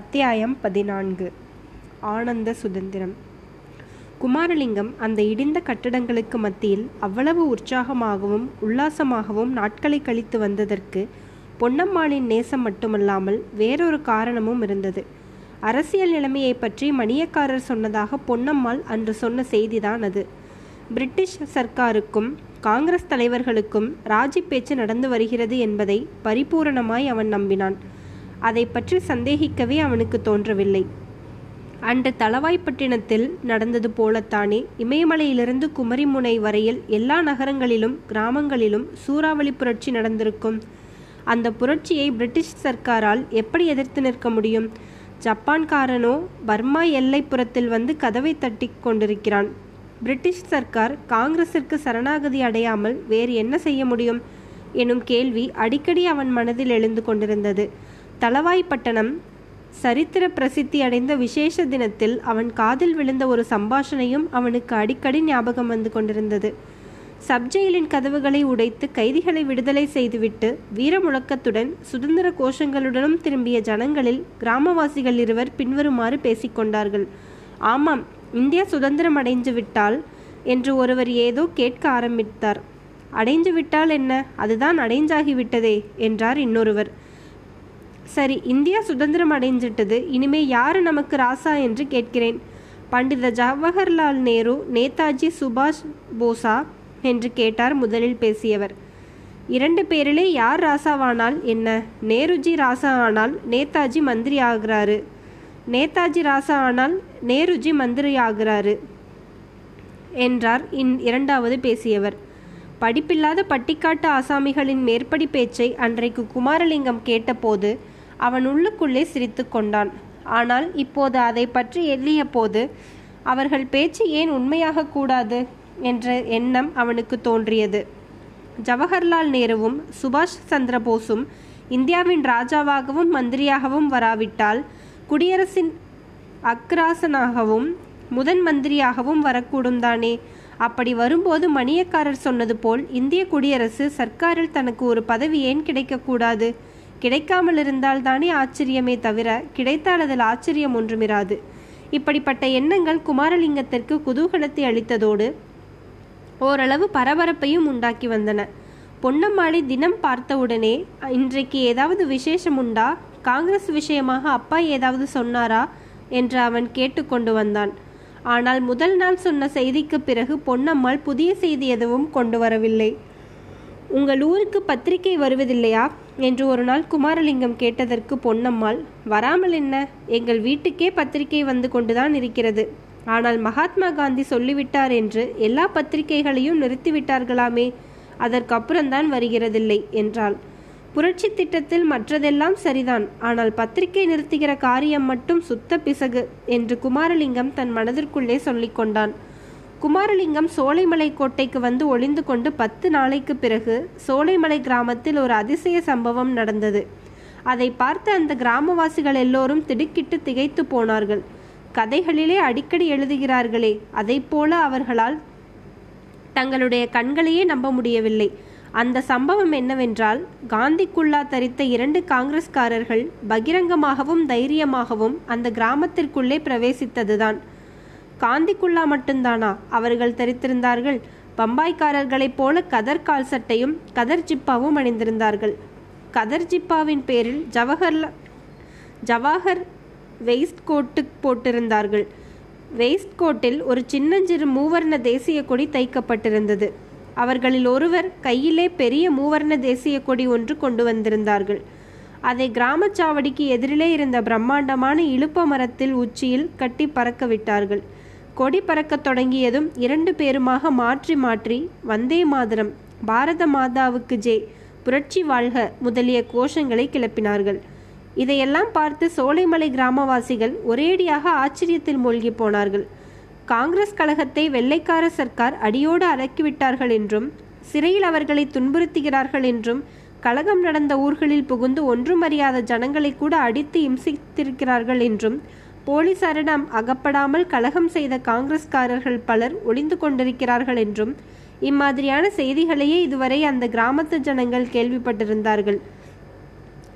அத்தியாயம் பதினான்கு. ஆனந்த சுதந்திரம். குமாரலிங்கம் அந்த இடிந்த கட்டடங்களுக்கு மத்தியில் அவ்வளவு உற்சாகமாகவும் உல்லாசமாகவும் நாட்களை கழித்து வந்ததற்கு பொன்னம்மாளின் நேசம் மட்டுமல்லாமல் வேறொரு காரணமும் இருந்தது. அரசியல் நிலைமையை பற்றி மணியக்காரர் சொன்னதாக பொன்னம்மாள் அன்று சொன்ன செய்திதான் அது. பிரிட்டிஷ் சர்க்காருக்கும் காங்கிரஸ் தலைவர்களுக்கும் ராஜி பேச்சு நடந்து வருகிறது என்பதை பரிபூரணமாய் அவன் நம்பினான். அதை பற்றி சந்தேகிக்கவே அவனுக்கு தோன்றவில்லை. அன்று தளவாய்ப்பட்டினத்தில் நடந்தது போலத்தானே இமயமலையிலிருந்து குமரிமுனை வரையில் எல்லா நகரங்களிலும் கிராமங்களிலும் சூறாவளி புரட்சி நடந்திருக்கும். அந்த புரட்சியை பிரிட்டிஷ் சர்க்காரால் எப்படி எதிர்த்து நிற்க முடியும்? ஜப்பான்காரனோ பர்மா எல்லைப்புறத்தில் வந்து கதவை தட்டி கொண்டிருக்கிறான். பிரிட்டிஷ் சர்க்கார் காங்கிரசிற்கு சரணாகதி அடையாமல் வேறு என்ன செய்ய முடியும்? எனும் கேள்வி அடிக்கடி அவன் மனதில் எழுந்து கொண்டிருந்தது. தளவாய்ப்பட்டணம் சரித்திர பிரசித்தி அடைந்த விசேஷ தினத்தில் அவன் காதில் விழுந்த ஒரு சம்பாஷணையும் அவனுக்கு அடிக்கடி ஞாபகம் வந்து கொண்டிருந்தது. சப்ஜெயிலின் கதவுகளை உடைத்து கைதிகளை விடுதலை செய்துவிட்டு வீர முழக்கத்துடன் சுதந்திர கோஷங்களுடனும் திரும்பிய ஜனங்களில் கிராமவாசிகள் இருவர் பின்வருமாறு பேசிக்கொண்டார்கள் ஆமாம் இந்தியா சுதந்திரம் அடைஞ்சு விட்டால் என்று ஒருவர் ஏதோ கேட்க ஆரம்பித்தார். அடைஞ்சு விட்டால் என்ன? அதுதான் அடைஞ்சாகிவிட்டதே என்றார் இன்னொருவர். சரி இந்தியா சுதந்திரம் அடைஞ்சிட்டது இனிமே யாரு நமக்கு ராசா என்று கேட்கிறேன். பண்டித ஜவஹர்லால் நேரு நேதாஜி சுபாஷ் போசா என்று கேட்டார் முதலில் பேசியவர். இரண்டு பேரிலே யார் ராசாவானால் என்ன? நேருஜி ராசா ஆனால் நேதாஜி மந்திரி ஆகிறாரு நேதாஜி ராசா ஆனால் நேருஜி மந்திரி ஆகிறாரு என்றார் இன் இரண்டாவது பேசியவர். படிப்பில்லாத பட்டிக்காட்டு ஆசாமிகளின் மேற்படி பேச்சை அன்றைக்கு குமாரலிங்கம் கேட்டபோது அவன் உள்ளுக்குள்ளே சிரித்து கொண்டான். ஆனால் இப்போது அதை பற்றி எண்ணிய போது அவர்கள் பேச்சு ஏன் உண்மையாக கூடாது? என்ற எண்ணம் அவனுக்கு தோன்றியது. ஜவஹர்லால் நேருவும் சுபாஷ் சந்திர போஸும் இந்தியாவின் ராஜாவாகவும் மந்திரியாகவும் வராவிட்டால் குடியரசின் அக்ராசனாகவும் முதன் மந்திரியாகவும் வரக்கூடும் தானே? அப்படி வரும்போது மணியக்காரர் சொன்னது போல் இந்திய குடியரசு சர்க்காரில் தனக்கு ஒரு பதவி ஏன் கிடைக்கக்கூடாது கிடைக்காமல் இருந்தால் தானே ஆச்சரியமே தவிர கிடைத்தால் அதில் ஆச்சரியம் ஒன்றுமிராது. இப்படிப்பட்ட எண்ணங்கள் குமாரலிங்கத்திற்கு குதூகலத்தை அளித்ததோடு ஓரளவு பரபரப்பையும் உண்டாக்கி வந்தன. பொன்னம்மாளை தினம் பார்த்தவுடனே இன்றைக்கு ஏதாவது விசேஷம் உண்டா? காங்கிரஸ் விஷயமாக அப்பா ஏதாவது சொன்னாரா? என்று அவன் கேட்டுக்கொண்டு வந்தான். ஆனால் முதல் நாள் சொன்ன செய்திக்கு பிறகு பொன்னம்மாள் புதிய செய்தி எதுவும் கொண்டு வரவில்லை. உங்கள் ஊருக்கு பத்திரிகை வருவதில்லையா? என்று ஒரு நாள் குமாரலிங்கம் கேட்டதற்கு பொன்னம்மாள் வராமல் என்ன? எங்கள் வீட்டுக்கே பத்திரிகை வந்து கொண்டுதான் இருக்கிறது. ஆனால் மகாத்மா காந்தி சொல்லிவிட்டார் என்று எல்லா பத்திரிகைகளையும் நிறுத்திவிட்டார்களாமே அதற்கப்புறம்தான் வருகிறதில்லை என்றாள். புரட்சி திட்டத்தில் மற்றதெல்லாம் சரிதான். ஆனால் பத்திரிகை நிறுத்துகிற காரியம் மட்டும் சுத்த பிசகு என்று குமாரலிங்கம் தன் மனதிற்குள்ளே சொல்லிக்கொண்டான். குமாரலிங்கம் சோலைமலை கோட்டைக்கு வந்து ஒளிந்து கொண்டு பத்து நாளைக்கு பிறகு சோலைமலை கிராமத்தில் ஒரு அதிசய சம்பவம் நடந்தது. அதை பார்த்து அந்த கிராமவாசிகள் எல்லோரும் திடுக்கிட்டு திகைத்து போனார்கள். கதைகளிலே அடிக்கடி எழுதுகிறார்களே அதை போல அவர்களால் தங்களுடைய கண்களையே நம்ப முடியவில்லை. அந்த சம்பவம் என்னவென்றால் காந்திக்குள்ளா தரித்த இரண்டு காங்கிரஸ்காரர்கள் பகிரங்கமாகவும் தைரியமாகவும் அந்த கிராமத்திற்குள்ளே பிரவேசித்ததுதான். காந்திக்குள்ளா மட்டும்தானா? அவர்கள் தரித்திருந்தார்கள். பம்பாய்க்காரர்களைப் போல கதர் கால் சட்டையும் கதர் ஜிப்பாவும் அணிந்திருந்தார்கள். கதர் ஜிப்பாவின் பேரில் ஜவஹர்லா ஜவாஹர் வெயிஸ்ட் கோட்டு போட்டிருந்தார்கள். வெயிஸ்ட் கோட்டில் ஒரு சின்னஞ்சிறு மூவர்ண தேசிய கொடி தைக்கப்பட்டிருந்தது. அவர்களில் ஒருவர் கையிலே பெரிய மூவர்ண தேசிய கொடி ஒன்று கொண்டு வந்திருந்தார்கள். அதை கிராமச்சாவடிக்கு எதிரிலே இருந்த பிரம்மாண்டமான இழுப்ப மரத்தில் உச்சியில் கட்டி பறக்க விட்டார்கள் கொடி பறக்கத் தொடங்கியதும் இரண்டு பேருமாக மாற்றி மாற்றி வந்தே மாதரம் பாரத மாதாவுக்கு ஜே புரட்சி வாழ்க முதலிய கோஷங்களை கிளப்பினார்கள். இதையெல்லாம் பார்த்து சோலைமலை கிராமவாசிகள் ஒரேடியாக ஆச்சரியத்தில் மூழ்கி போனார்கள். காங்கிரஸ் கழகத்தை வெள்ளைக்கார சர்க்கார் அடியோடு அடக்கிவிட்டார்கள் என்றும் சிறையில் அவர்களை துன்புறுத்துகிறார்கள் என்றும் கழகம் நடந்த ஊர்களில் புகுந்து ஒன்றும் அறியாத ஜனங்களை கூட அடித்து இம்சித்திருக்கிறார்கள் என்றும் போலீசாரிடம் அகப்படாமல் கலகம் செய்த காங்கிரஸ்காரர்கள் பலர் ஒளிந்து கொண்டிருக்கிறார்கள் என்றும் இம்மாதிரியான செய்திகளையே இதுவரை அந்த கிராமத்து ஜனங்கள் கேள்விப்பட்டிருந்தார்கள்.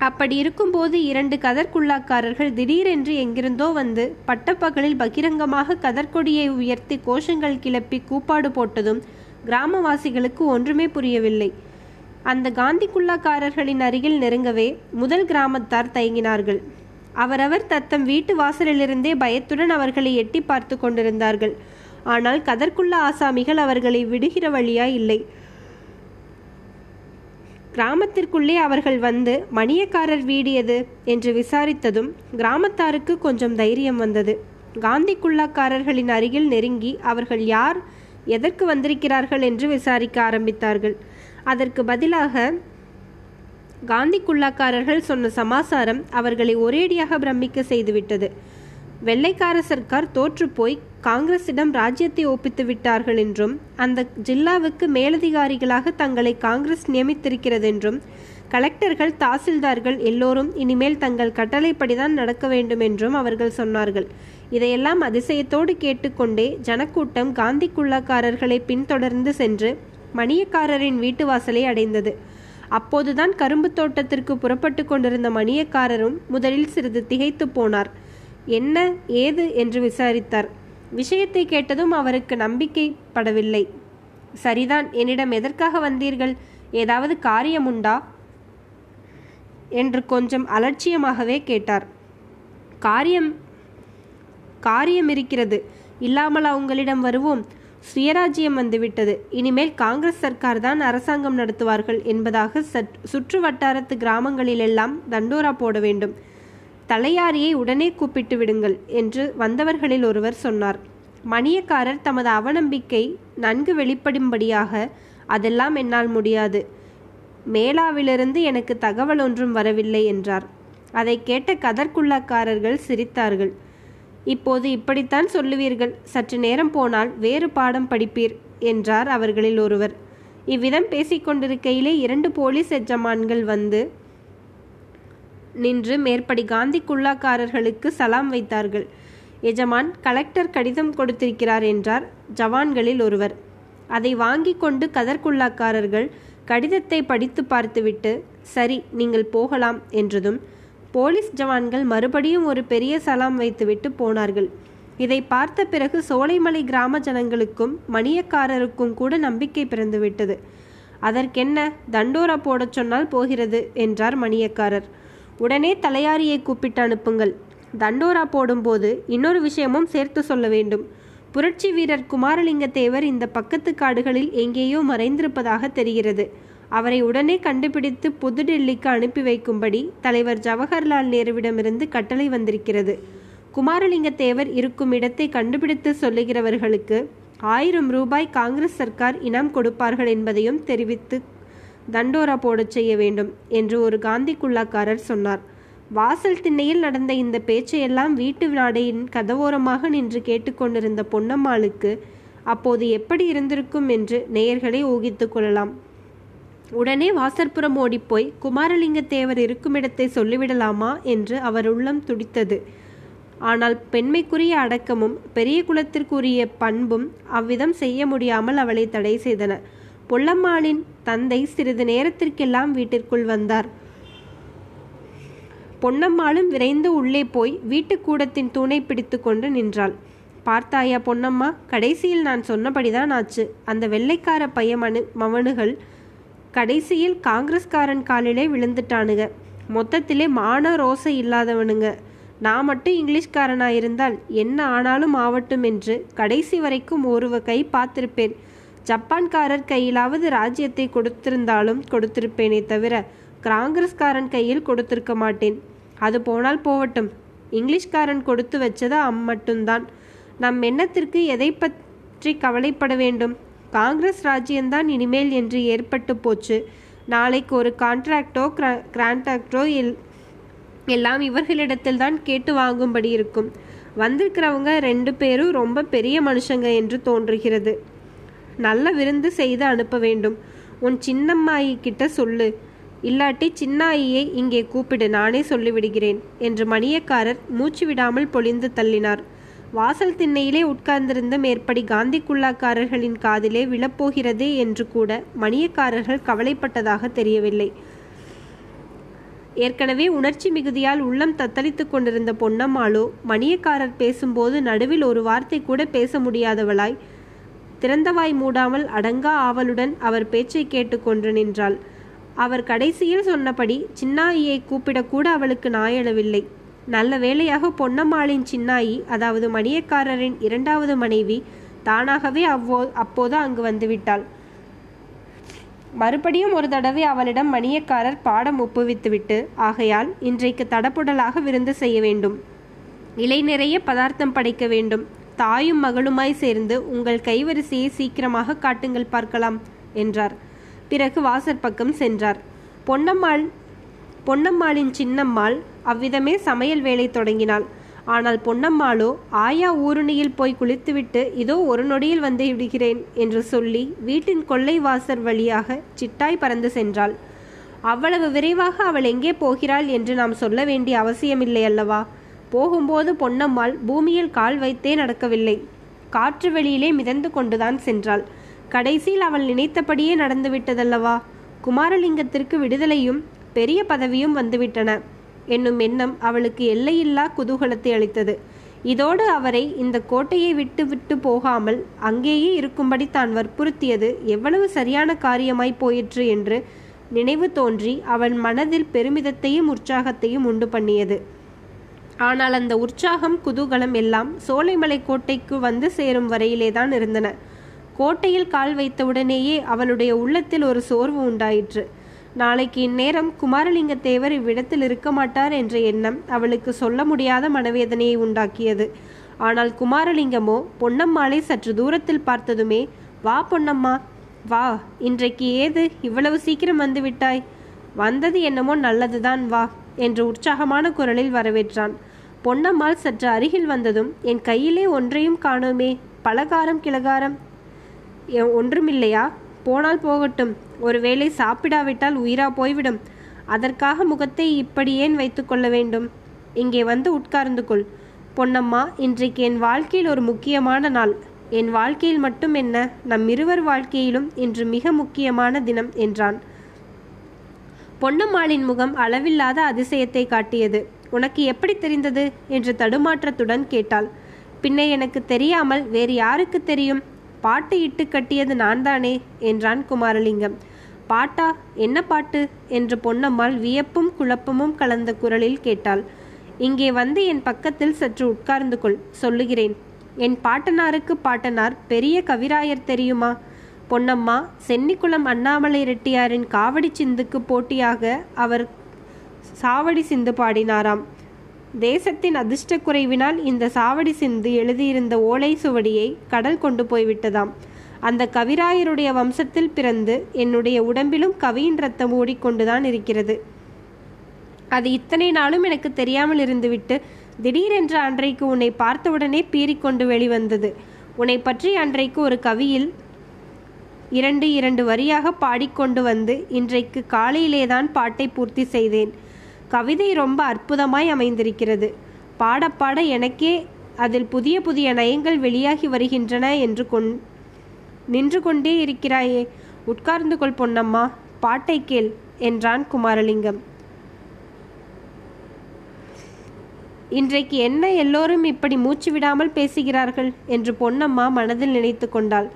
அப்படி இருக்கும்போது இரண்டு கதற்குள்ளாக்காரர்கள் திடீரென்று எங்கிருந்தோ வந்து பட்டப்பகலில் பகிரங்கமாக கதர்கொடியை உயர்த்தி கோஷங்கள் கிளப்பி கூப்பாடு போட்டதும் கிராமவாசிகளுக்கு ஒன்றுமே புரியவில்லை. அந்த காந்திக்குள்ளாக்காரர்களின் அருகில் நெருங்கவே முதல் கிராமத்தார் தயங்கினார்கள். அவரவர் தத்தம் வீட்டு வாசலிலிருந்தே பயத்துடன் அவர்களை எட்டி பார்த்து கொண்டிருந்தார்கள். ஆனால் கதற்குள்ள ஆசாமிகள் அவர்களை விடுகிற வழியா இல்லை. கிராமத்திற்குள்ளே அவர்கள் வந்து மணியக்காரர் வீடு எது? என்று விசாரித்ததும் கிராமத்தாருக்கு கொஞ்சம் தைரியம் வந்தது. காந்தி குல்லாக்காரர்களின் அருகில் நெருங்கி அவர்கள் யார் எதற்கு வந்திருக்கிறார்கள்? என்று விசாரிக்க ஆரம்பித்தார்கள். அதற்கு பதிலாக காந்தி குல்லாக்காரர்கள் சொன்ன சமாசாரம் அவர்களை ஒரேடியாக பிரமிக்க செய்துவிட்டது. வெள்ளைக்கார சர்க்கார் தோற்றுப்போய் காங்கிரசிடம் ராஜ்யத்தை ஒப்பித்து விட்டார்கள் என்றும் அந்த ஜில்லாவுக்கு மேலதிகாரிகளாக தங்களை காங்கிரஸ் நியமித்திருக்கிறது என்றும் கலெக்டர்கள் தாசில்தார்கள் எல்லோரும் இனிமேல் தங்கள் கட்டளைப்படிதான் நடக்க வேண்டும் என்றும் அவர்கள் சொன்னார்கள். இதையெல்லாம் அதிசயத்தோடு கேட்டுக்கொண்டே ஜனக்கூட்டம் காந்தி குல்லாக்காரர்களை பின்தொடர்ந்து சென்று மணியக்காரரின் வீட்டு வாசலை அடைந்தது. அப்போதுதான் கரும்பு தோட்டத்திற்கு புறப்பட்டு கொண்டிருந்த மணியக்காரரும் முதலில் சிறிது திகைத்து போனார். என்ன ஏது? என்று விசாரித்தார். விஷயத்தை கேட்டதும் அவருக்கு நம்பிக்கை படவில்லை சரிதான் என்னிடம் எதற்காக வந்தீர்கள்? ஏதாவது காரியம் உண்டா? என்று கொஞ்சம் அலட்சியமாகவே கேட்டார். காரியம் காரியம் இருக்கிறது. இல்லாமல் உங்களிடம் வருவோம். சுயராஜ்யம் வந்துவிட்டது. இனிமேல் காங்கிரஸ் சர்க்கார் தான் அரசாங்கம் நடத்துவார்கள் என்பதாக சற் சுற்று வட்டாரத்து கிராமங்களிலெல்லாம் தண்டோரா போட வேண்டும். தலையாரியை உடனே கூப்பிட்டு விடுங்கள் என்று வந்தவர்களில் ஒருவர் சொன்னார். மணியக்காரர் தமது அவநம்பிக்கை நன்கு வெளிப்படும்படியாக அதெல்லாம் என்னால் முடியாது. மேலாவிலிருந்து எனக்கு தகவல் ஒன்றும் வரவில்லை என்றார். அதை கேட்ட கதர்குல்லாக்காரர்கள் சிரித்தார்கள். இப்போது இப்படித்தான் சொல்லுவீர்கள். சற்று நேரம் போனால் வேறு பாடம் படிப்பீர் என்றார் அவர்களில் ஒருவர். இவ்விதம் பேசிக்கொண்டிருக்கையிலே இரண்டு போலீஸ் எஜமான்கள் வந்து நின்று மேற்படி காந்தி குல்லாக்காரர்களுக்கு சலாம் வைத்தார்கள். எஜமான் கலெக்டர் கடிதம் கொடுத்திருக்கிறார் என்றார் ஜவான்களில் ஒருவர். அதை வாங்கி கொண்டு கதர்குல்லாக்காரர்கள் கடிதத்தை படித்து பார்த்துவிட்டு சரி நீங்கள் போகலாம் என்றதும் போலீஸ் ஜவான்கள் மறுபடியும் ஒரு பெரிய சலாம் வைத்துவிட்டு போனார்கள். இதை பார்த்த பிறகு சோலைமலை கிராம ஜனங்களுக்கும் மணியக்காரருக்கும் கூட நம்பிக்கை பிறந்துவிட்டது. அதற்கென்ன? தண்டோரா போடச் சொன்னால் போகிறது என்றார் மணியக்காரர். உடனே தலையாரியை கூப்பிட்டு அனுப்புங்கள். தண்டோரா போடும்போது இன்னொரு விஷயமும் சேர்த்து சொல்ல வேண்டும். புரட்சி வீரர் குமாரலிங்க தேவர் இந்த பக்கத்து காடுகளில் எங்கேயோ மறைந்திருப்பதாக தெரிகிறது. அவரை உடனே கண்டுபிடித்து புதுடெல்லிக்கு அனுப்பி வைக்கும்படி தலைவர் ஜவஹர்லால் நேருவிடமிருந்து கட்டளை வந்திருக்கிறது. குமாரலிங்க தேவர் இருக்கும் இடத்தை கண்டுபிடித்து சொல்லுகிறவர்களுக்கு ஆயிரம் ரூபாய் காங்கிரஸ் சர்க்கார் இனம் கொடுப்பார்கள் என்பதையும் தெரிவித்து தண்டோரா போடச் செய்ய வேண்டும் என்று ஒரு காந்தி குல்லாக்காரர் சொன்னார். வாசல் திண்ணையில் நடந்த இந்த பேச்சையெல்லாம் வீட்டு நாடையின் கதவோரமாக நின்று கேட்டுக்கொண்டிருந்த பொன்னம்மாளுக்கு அப்போது எப்படி இருந்திருக்கும் என்று நேயர்களை ஊகித்துக் கொள்ளலாம். உடனே வாசற்புறம் ஓடிப்போய் குமாரலிங்க தேவர் இருக்குமிடத்தை சொல்லிவிடலாமா? என்று அவர் உள்ளம் துடித்தது. ஆனால் பெண்மைக்குரிய அடக்கமும் பெரிய குலத்திற்குரிய பண்பும் அவ்விதம் செய்ய முடியாமல் அவளை தடை செய்தன. பொல்லம்மாளின் தந்தை சிறிது நேரத்திற்கெல்லாம் வீட்டிற்குள் வந்தார். பொன்னம்மாளும் விரைந்து உள்ளே போய் வீட்டு கூடத்தின் தூணை பிடித்து கொண்டு நின்றாள். பார்த்தாயா பொன்னம்மா கடைசியில் நான் சொன்னபடிதான் ஆச்சு. அந்த வெள்ளைக்கார பைய மனு மவனுகள் கடைசியில் காங்கிரஸ்காரன் காலிலே விழுந்துட்டானுங்க. மொத்தத்திலே மான ரோசை இல்லாதவனுங்க. நான் மட்டும் இங்கிலீஷ்காரனாக இருந்தால் என்ன ஆனாலும் ஆவட்டும் என்று கடைசி வரைக்கும் ஒருவ கை பார்த்திருப்பேன். ஜப்பான்காரர் கையிலாவது ராஜ்யத்தை கொடுத்திருந்தாலும் கொடுத்திருப்பேனே தவிர காங்கிரஸ்காரன் கையில் கொடுத்திருக்க மாட்டேன். அது போனால் போகட்டும் இங்கிலீஷ்காரன் கொடுத்து வச்சது அம் மட்டும்தான் நம் எண்ணத்திற்கு எதை பற்றி கவலைப்பட வேண்டும்? காங்கிரஸ் ராஜ்யம்தான் இனிமேல் என்று ஏற்பட்டு போச்சு. நாளைக்கு ஒரு கான்ட்ராக்டோ கிராண்டாக்டோ எல் எல்லாம் இவர்களிடத்தில் தான் கேட்டு வாங்கும்படி இருக்கும். வந்திருக்கிறவங்க ரெண்டு பேரும் ரொம்ப பெரிய மனுஷங்க என்று தோன்றுகிறது. நல்ல விருந்து செய்து அனுப்ப வேண்டும். உன் சின்னம்மாயி கிட்ட சொல்லு. இல்லாட்டி சின்னாயியை இங்கே கூப்பிடு நானே சொல்லிவிடுகிறேன் என்று மணியக்காரர் மூச்சு விடாமல் பொழிந்து தள்ளினார். வாசல் திண்ணையிலே உட்கார்ந்திருந்த மேற்படி காந்தி குல்லாக்காரர்களின் காதிலே விழப்போகிறதே என்று கூட மணியக்காரர்கள் கவலைப்பட்டதாக தெரியவில்லை. ஏற்கனவே உணர்ச்சி மிகுதியால் உள்ளம் தத்தளித்துக் கொண்டிருந்த பொன்னம்மாளோ மணியக்காரர் பேசும்போது நடுவில் ஒரு வார்த்தை கூட பேச முடியாதவளாய் திறந்தவாய் மூடாமல் அடங்கா ஆவலுடன் அவர் பேச்சை கேட்டுக்கொண்டு நின்றாள். அவர் கடைசியில் சொன்னபடி சின்னாயியை கூப்பிடக்கூட அவளுக்கு நாயளவில்லை. நல்ல வேளையாக பொன்னம்மாளின் சின்னாயி அதாவது மணியக்காரரின் இரண்டாவது மனைவி தானாகவே அவ்வோ அப்போது அங்கு வந்துவிட்டாள். மறுபடியும் ஒரு தடவை அவளிடம் மணியக்காரர் பாடம் ஒப்புவித்துவிட்டு ஆகையால் இன்றைக்கு தடப்புடலாக விருந்து செய்ய வேண்டும். இலை நிறைய பதார்த்தம் படைக்க வேண்டும். தாயும் மகளுமாய் சேர்ந்து உங்கள் கைவரிசையை சீக்கிரமாக காட்டுங்கள் பார்க்கலாம் என்றார். பிறகு வாசற்பக்கம் சென்றார். பொன்னம்மாள் பொன்னம்மாளின் சின்னம்மாள் அவ்விதமே சமையல் வேலை தொடங்கினாள். ஆனால் பொன்னம்மாளோ ஆயா ஊருணியில் போய் குளித்துவிட்டு இதோ ஒரு நொடியில் வந்து விடுகிறேன் என்று சொல்லி வீட்டின் கொள்ளை வாசர் வழியாக சிட்டாய் பறந்து சென்றாள். அவ்வளவு விரைவாக அவள் எங்கே போகிறாள் என்று நாம் சொல்ல வேண்டிய அவசியமில்லை அல்லவா? போகும்போது பொன்னம்மாள் பூமியில் கால் வைத்தே நடக்கவில்லை. காற்று வெளியிலே மிதந்து கொண்டுதான் சென்றாள். கடைசியில் அவள் நினைத்தபடியே நடந்துவிட்டதல்லவா? குமாரலிங்கத்திற்கு விடுதலையும் பெரிய பதவியும் வந்துவிட்டன. என்னும் எண்ணம் அவளுக்கு எல்லையில்லா குதூகலத்தை அளித்தது. இதோடு அவரை இந்த கோட்டையை விட்டு விட்டு போகாமல் அங்கேயே இருக்கும்படி தான் வற்புறுத்தியது. எவ்வளவு சரியான காரியமாய் போயிற்று என்று நினைவு தோன்றி அவன் மனதில் பெருமிதத்தையும் உற்சாகத்தையும் உண்டு பண்ணியது. ஆனால் அந்த உற்சாகம் குதூகலம் எல்லாம் சோலைமலை கோட்டைக்கு வந்து சேரும் வரையிலேதான் இருந்தன. கோட்டையில் கால் வைத்தவுடனேயே அவளுடைய உள்ளத்தில் ஒரு சோர்வு உண்டாயிற்று. நாளைக்கு இந்நேரம் குமாரலிங்க தேவர் இவ்விடத்தில் இருக்க மாட்டார் என்ற எண்ணம் அவளுக்கு சொல்ல முடியாத மனவேதனையை உண்டாக்கியது. ஆனால் குமாரலிங்கமோ பொன்னம்மாளை சற்று தூரத்தில் பார்த்ததுமே வா பொன்னம்மா வா இன்றைக்கு ஏது இவ்வளவு சீக்கிரம் வந்து விட்டாய்? வந்தது என்னமோ நல்லதுதான் வா என்று உற்சாகமான குரலில் வரவேற்றான். பொன்னம்மாள் சற்று அருகில் வந்ததும் என் கையிலே ஒன்றையும் காணோமே பலகாரம் கிளகாரம் ஒன்றுமில்லையா? போனால் போகட்டும். ஒருவேளை சாப்பிடாவிட்டால் உயிரா போய்விடும். அதற்காக முகத்தை இப்படி ஏன் வைத்துக்கொள்ள வேண்டும்? இங்கே வந்து உட்கார்ந்து கொள். பொன்னம்மா இன்றைக்கு என் வாழ்க்கையில் ஒரு முக்கியமான நாள். என் வாழ்க்கையில் மட்டும் என்ன நம் இருவர் வாழ்க்கையிலும் இன்று மிக முக்கியமான தினம் என்றான். பொன்னம்மாளின் முகம் அளவில்லாத அதிசயத்தை காட்டியது. உனக்கு எப்படி தெரிந்தது? என்று தடுமாற்றத்துடன் கேட்டாள். பின்ன எனக்கு தெரியாமல் வேறு யாருக்கு தெரியும்? பாட்டு இட்டு கட்டியது நான்தானே? என்றான் குமாரலிங்கம். பாட்டா என்ன பாட்டு? என்று பொன்னம்மாள் வியப்பும் குழப்பமும் கலந்த குரலில் கேட்டாள். இங்கே வந்து என் பக்கத்தில் சற்று உட்கார்ந்து கொள் சொல்லுகிறேன். என் பாட்டனாருக்கு பாட்டனார் பெரிய கவிராயர் தெரியுமா? பொன்னம்மா சென்னிக்குளம் அண்ணாமலை ரெட்டியாரின் காவடி சிந்துக்கு போட்டியாக அவர் சாவடி சிந்து பாடினாராம். தேசத்தின் அதிர்ஷ்ட குறைவினால் இந்த சாவடி சிந்து எழுதியிருந்த ஓலை சுவடியை கடல் கொண்டு போய்விட்டதாம். அந்த கவிராயருடைய வம்சத்தில் பிறந்து என்னுடைய உடம்பிலும் கவியின் ரத்தம் ஓடிக்கொண்டுதான் இருக்கிறது. அது இத்தனை நாளும் எனக்கு தெரியாமல் இருந்துவிட்டு திடீரென்று அன்றைக்கு உன்னை பார்த்தவுடனே பீறிக்கொண்டு வெளிவந்தது. உன்னை பற்றி அன்றைக்கு ஒரு கவியில் இரண்டு இரண்டு வரியாக பாடிக்கொண்டு வந்து இன்றைக்கு காலையிலேதான் பாட்டை பூர்த்தி செய்தேன். கவிதை ரொம்ப அற்புதமாய் அமைந்திருக்கிறது. பாட பாட எனக்கே அதில் புதிய புதிய நயங்கள் வெளியாகி வருகின்றன என்று கொண் நின்று கொண்டே இருக்கிறாயே. உட்கார்ந்து கொள் பொன்னம்மா பாட்டை கேள் என்றான் குமாரலிங்கம். இன்றைக்கு என்ன எல்லோரும் இப்படி மூச்சு விடாமல் பேசுகிறார்கள்? என்று பொன்னம்மா மனதில் நினைத்து கொண்டாள்.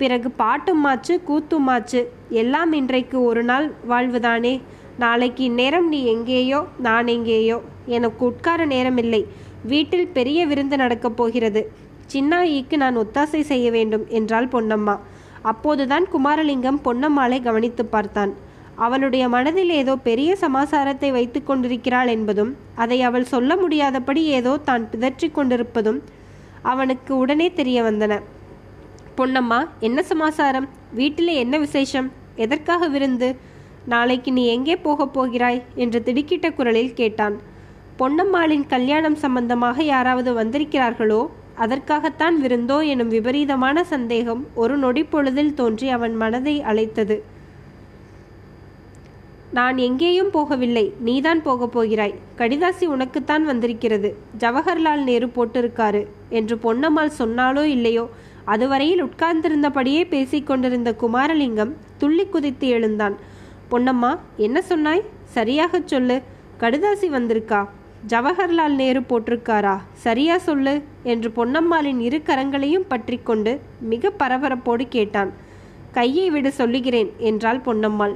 பிறகு பாட்டும் மாச்சு கூத்தும் மாச்சு எல்லாம் இன்றைக்கு ஒரு நாள் வாழ்வுதானே? நாளைக்கு இந்நேரம் நீ எங்கேயோ நான் எங்கேயோ. எனக்கு உட்கார நேரமில்லை. வீட்டில் பெரிய விருந்து நடக்கப் போகிறது. சின்னாயிக்கு நான் ஒத்தாசை செய்ய வேண்டும் என்றாள் பொன்னம்மா. அப்போதுதான் குமாரலிங்கம் பொன்னம்மாளை கவனித்து பார்த்தான். அவளுடைய மனதில் ஏதோ பெரிய சமாசாரத்தை வைத்து கொண்டிருக்கிறாள் என்பதும் அதை அவள் சொல்ல முடியாதபடி ஏதோ தான் பிதற்றிக் கொண்டிருப்பதும் அவனுக்கு உடனே தெரிய வந்தன. பொன்னம்மா என்ன சமாசாரம்? வீட்டிலே என்ன விசேஷம்? எதற்காக விருந்து? நாளைக்கு நீ எங்கே போகப் போகிறாய்? என்று திடுக்கிட்ட குரலில் கேட்டான். பொன்னம்மாளின் கல்யாணம் சம்பந்தமாக யாராவது வந்திருக்கிறார்களோ அதற்காகத்தான் விருந்தோ எனும் விபரீதமான சந்தேகம் ஒரு நொடி பொழுதில் தோன்றி அவன் மனதை அழைத்தது. நான் எங்கேயும் போகவில்லை நீதான் போகப் போகிறாய். கடிதாசி உனக்குத்தான் வந்திருக்கிறது. ஜவஹர்லால் நேரு போட்டிருக்காரு என்று பொன்னம்மாள் சொன்னாலோ இல்லையோ அதுவரையில் உட்கார்ந்திருந்தபடியே பேசிக்கொண்டிருந்த குமாரலிங்கம் துள்ளி குதித்து எழுந்தான். பொன்னம்மா என்ன சொன்னாய்? சரியாகச் சொல்லு. கடுதாசி வந்திருக்கா? ஜவஹர்லால் நேரு போட்டிருக்காரா? சரியா சொல்லு என்று பொன்னம்மாளின் இரு கரங்களையும் பற்றி கொண்டு மிக பரபரப்போடு கேட்டான். கையை விட சொல்லுகிறேன் என்றாள் பொன்னம்மாள்.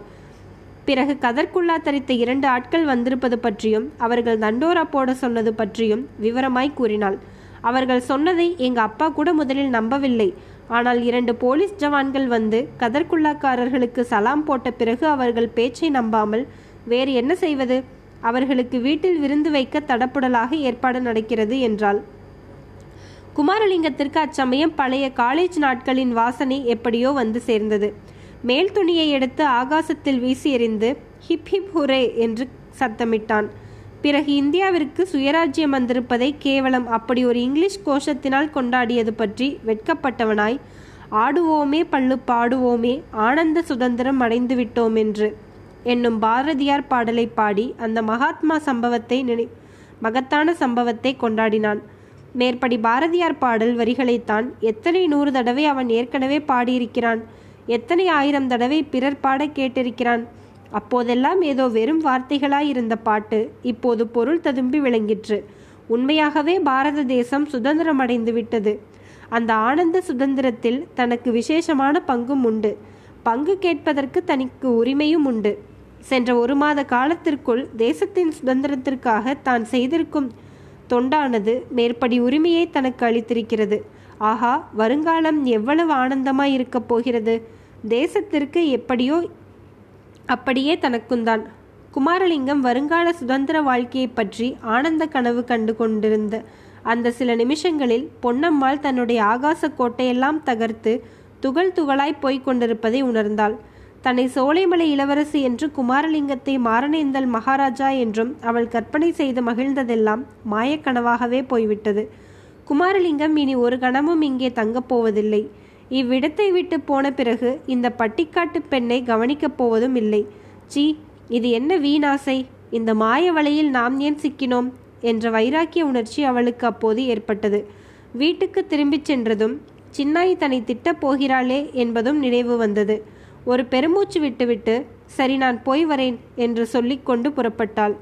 பிறகு கதற்குள்ளா தரித்த இரண்டு ஆட்கள் வந்திருப்பது பற்றியும் அவர்கள் தண்டோரா போட சொன்னது பற்றியும் விவரமாய் கூறினாள். அவர்கள் சொன்னதை எங்க அப்பா கூட முதலில் நம்பவில்லை. ஆனால் இரண்டு போலீஸ் ஜவான்கள் வந்து கதற்குள்ளாக்காரர்களுக்கு சலாம் போட்ட பிறகு அவர்கள் பேச்சை நம்பாமல் வேறு என்ன செய்வது? அவர்களுக்கு வீட்டில் விருந்து வைக்க தடப்புடலாக ஏற்பாடு நடக்கிறது என்றாள். குமாரலிங்கத்திற்கு அச்சமயம் பழைய காலேஜ் நாட்களின் வாசனை எப்படியோ வந்து சேர்ந்தது. மேல் துணியை எடுத்து ஆகாசத்தில் வீசி எறிந்து ஹிப் ஹிப் ஹுரே என்று சத்தமிட்டான். பிறகு இந்தியாவிற்கு சுயராஜ்யம் வந்திருப்பதை கேவலம் அப்படி ஒரு இங்கிலீஷ் கோஷத்தினால் கொண்டாடியது பற்றி வெட்கப்பட்டவனாய் ஆடுவோமே பள்ளு பாடுவோமே ஆனந்த சுதந்திரம் அடைந்து விட்டோம் என்று என்னும் பாரதியார் பாடலை பாடி அந்த மகாத்மா சம்பவத்தை நினை மகத்தான சம்பவத்தை கொண்டாடினான். மேற்படி பாரதியார் பாடல் வரிகளைத்தான் எத்தனை நூறு தடவை அவன் ஏற்கனவே பாடியிருக்கிறான் எத்தனை ஆயிரம் தடவை பிறர் பாட கேட்டிருக்கிறான் அப்போதெல்லாம் ஏதோ வெறும் வார்த்தைகளாய் இருந்த பாட்டு இப்போது பொருள் ததும்பி விளங்கிற்று. உண்மையாகவே பாரத தேசம் சுதந்திரம் அடைந்து விட்டது. அந்த ஆனந்த சுதந்திரத்தில் தனக்கு விசேஷமான பங்கும் உண்டு. பங்கு கேட்பதற்கு தனக்கு உரிமையும் உண்டு. சென்ற ஒரு மாத காலத்திற்குள் தேசத்தின் சுதந்திரத்திற்காக தான் செய்திருக்கும் தொண்டானது மேற்படி உரிமையை தனக்கு அளித்திருக்கிறது. ஆஹா வருங்காலம் எவ்வளவு ஆனந்தமாய் இருக்கப் போகிறது? தேசத்திற்கு எப்படியோ அப்படியே தனக்குந்தான். குமாரலிங்கம் வருங்கால சுதந்திர வாழ்க்கையை பற்றி ஆனந்த கனவு கண்டு கொண்டிருந்த அந்த சில நிமிஷங்களில் பொன்னம்மாள் தன்னுடைய ஆகாச கோட்டையெல்லாம் தகர்த்து துகள் துகளாய் போய்க் கொண்டிருப்பதை உணர்ந்தாள். தன்னை சோலைமலை இளவரசி என்று குமாரலிங்கத்தை மாரணேந்தல் மகாராஜா என்றும் அவள் கற்பனை செய்து மகிழ்ந்ததெல்லாம் மாயக்கனவாகவே போய்விட்டது. குமாரலிங்கம் இனி ஒரு கணமும் இங்கே தங்கப் போவதில்லை. இவ்விடத்தை விட்டு போன பிறகு இந்த பட்டிக்காட்டு பெண்ணை கவனிக்கப் போவதும் இல்லை. சி இது என்ன வீணாசை? இந்த மாய வலையில் நாம் ஏன் சிக்கினோம்? என்ற வைராக்கிய உணர்ச்சி அவளுக்கு அப்போது ஏற்பட்டது. வீட்டுக்கு திரும்பிச் சென்றதும் சின்னாய் தன்னை திட்டப் போகிறாளே என்பதும் நினைவு வந்தது. ஒரு பெருமூச்சு விட்டுவிட்டு சரி நான் போய் வரேன் என்று சொல்லிக்கொண்டு புறப்பட்டாள்.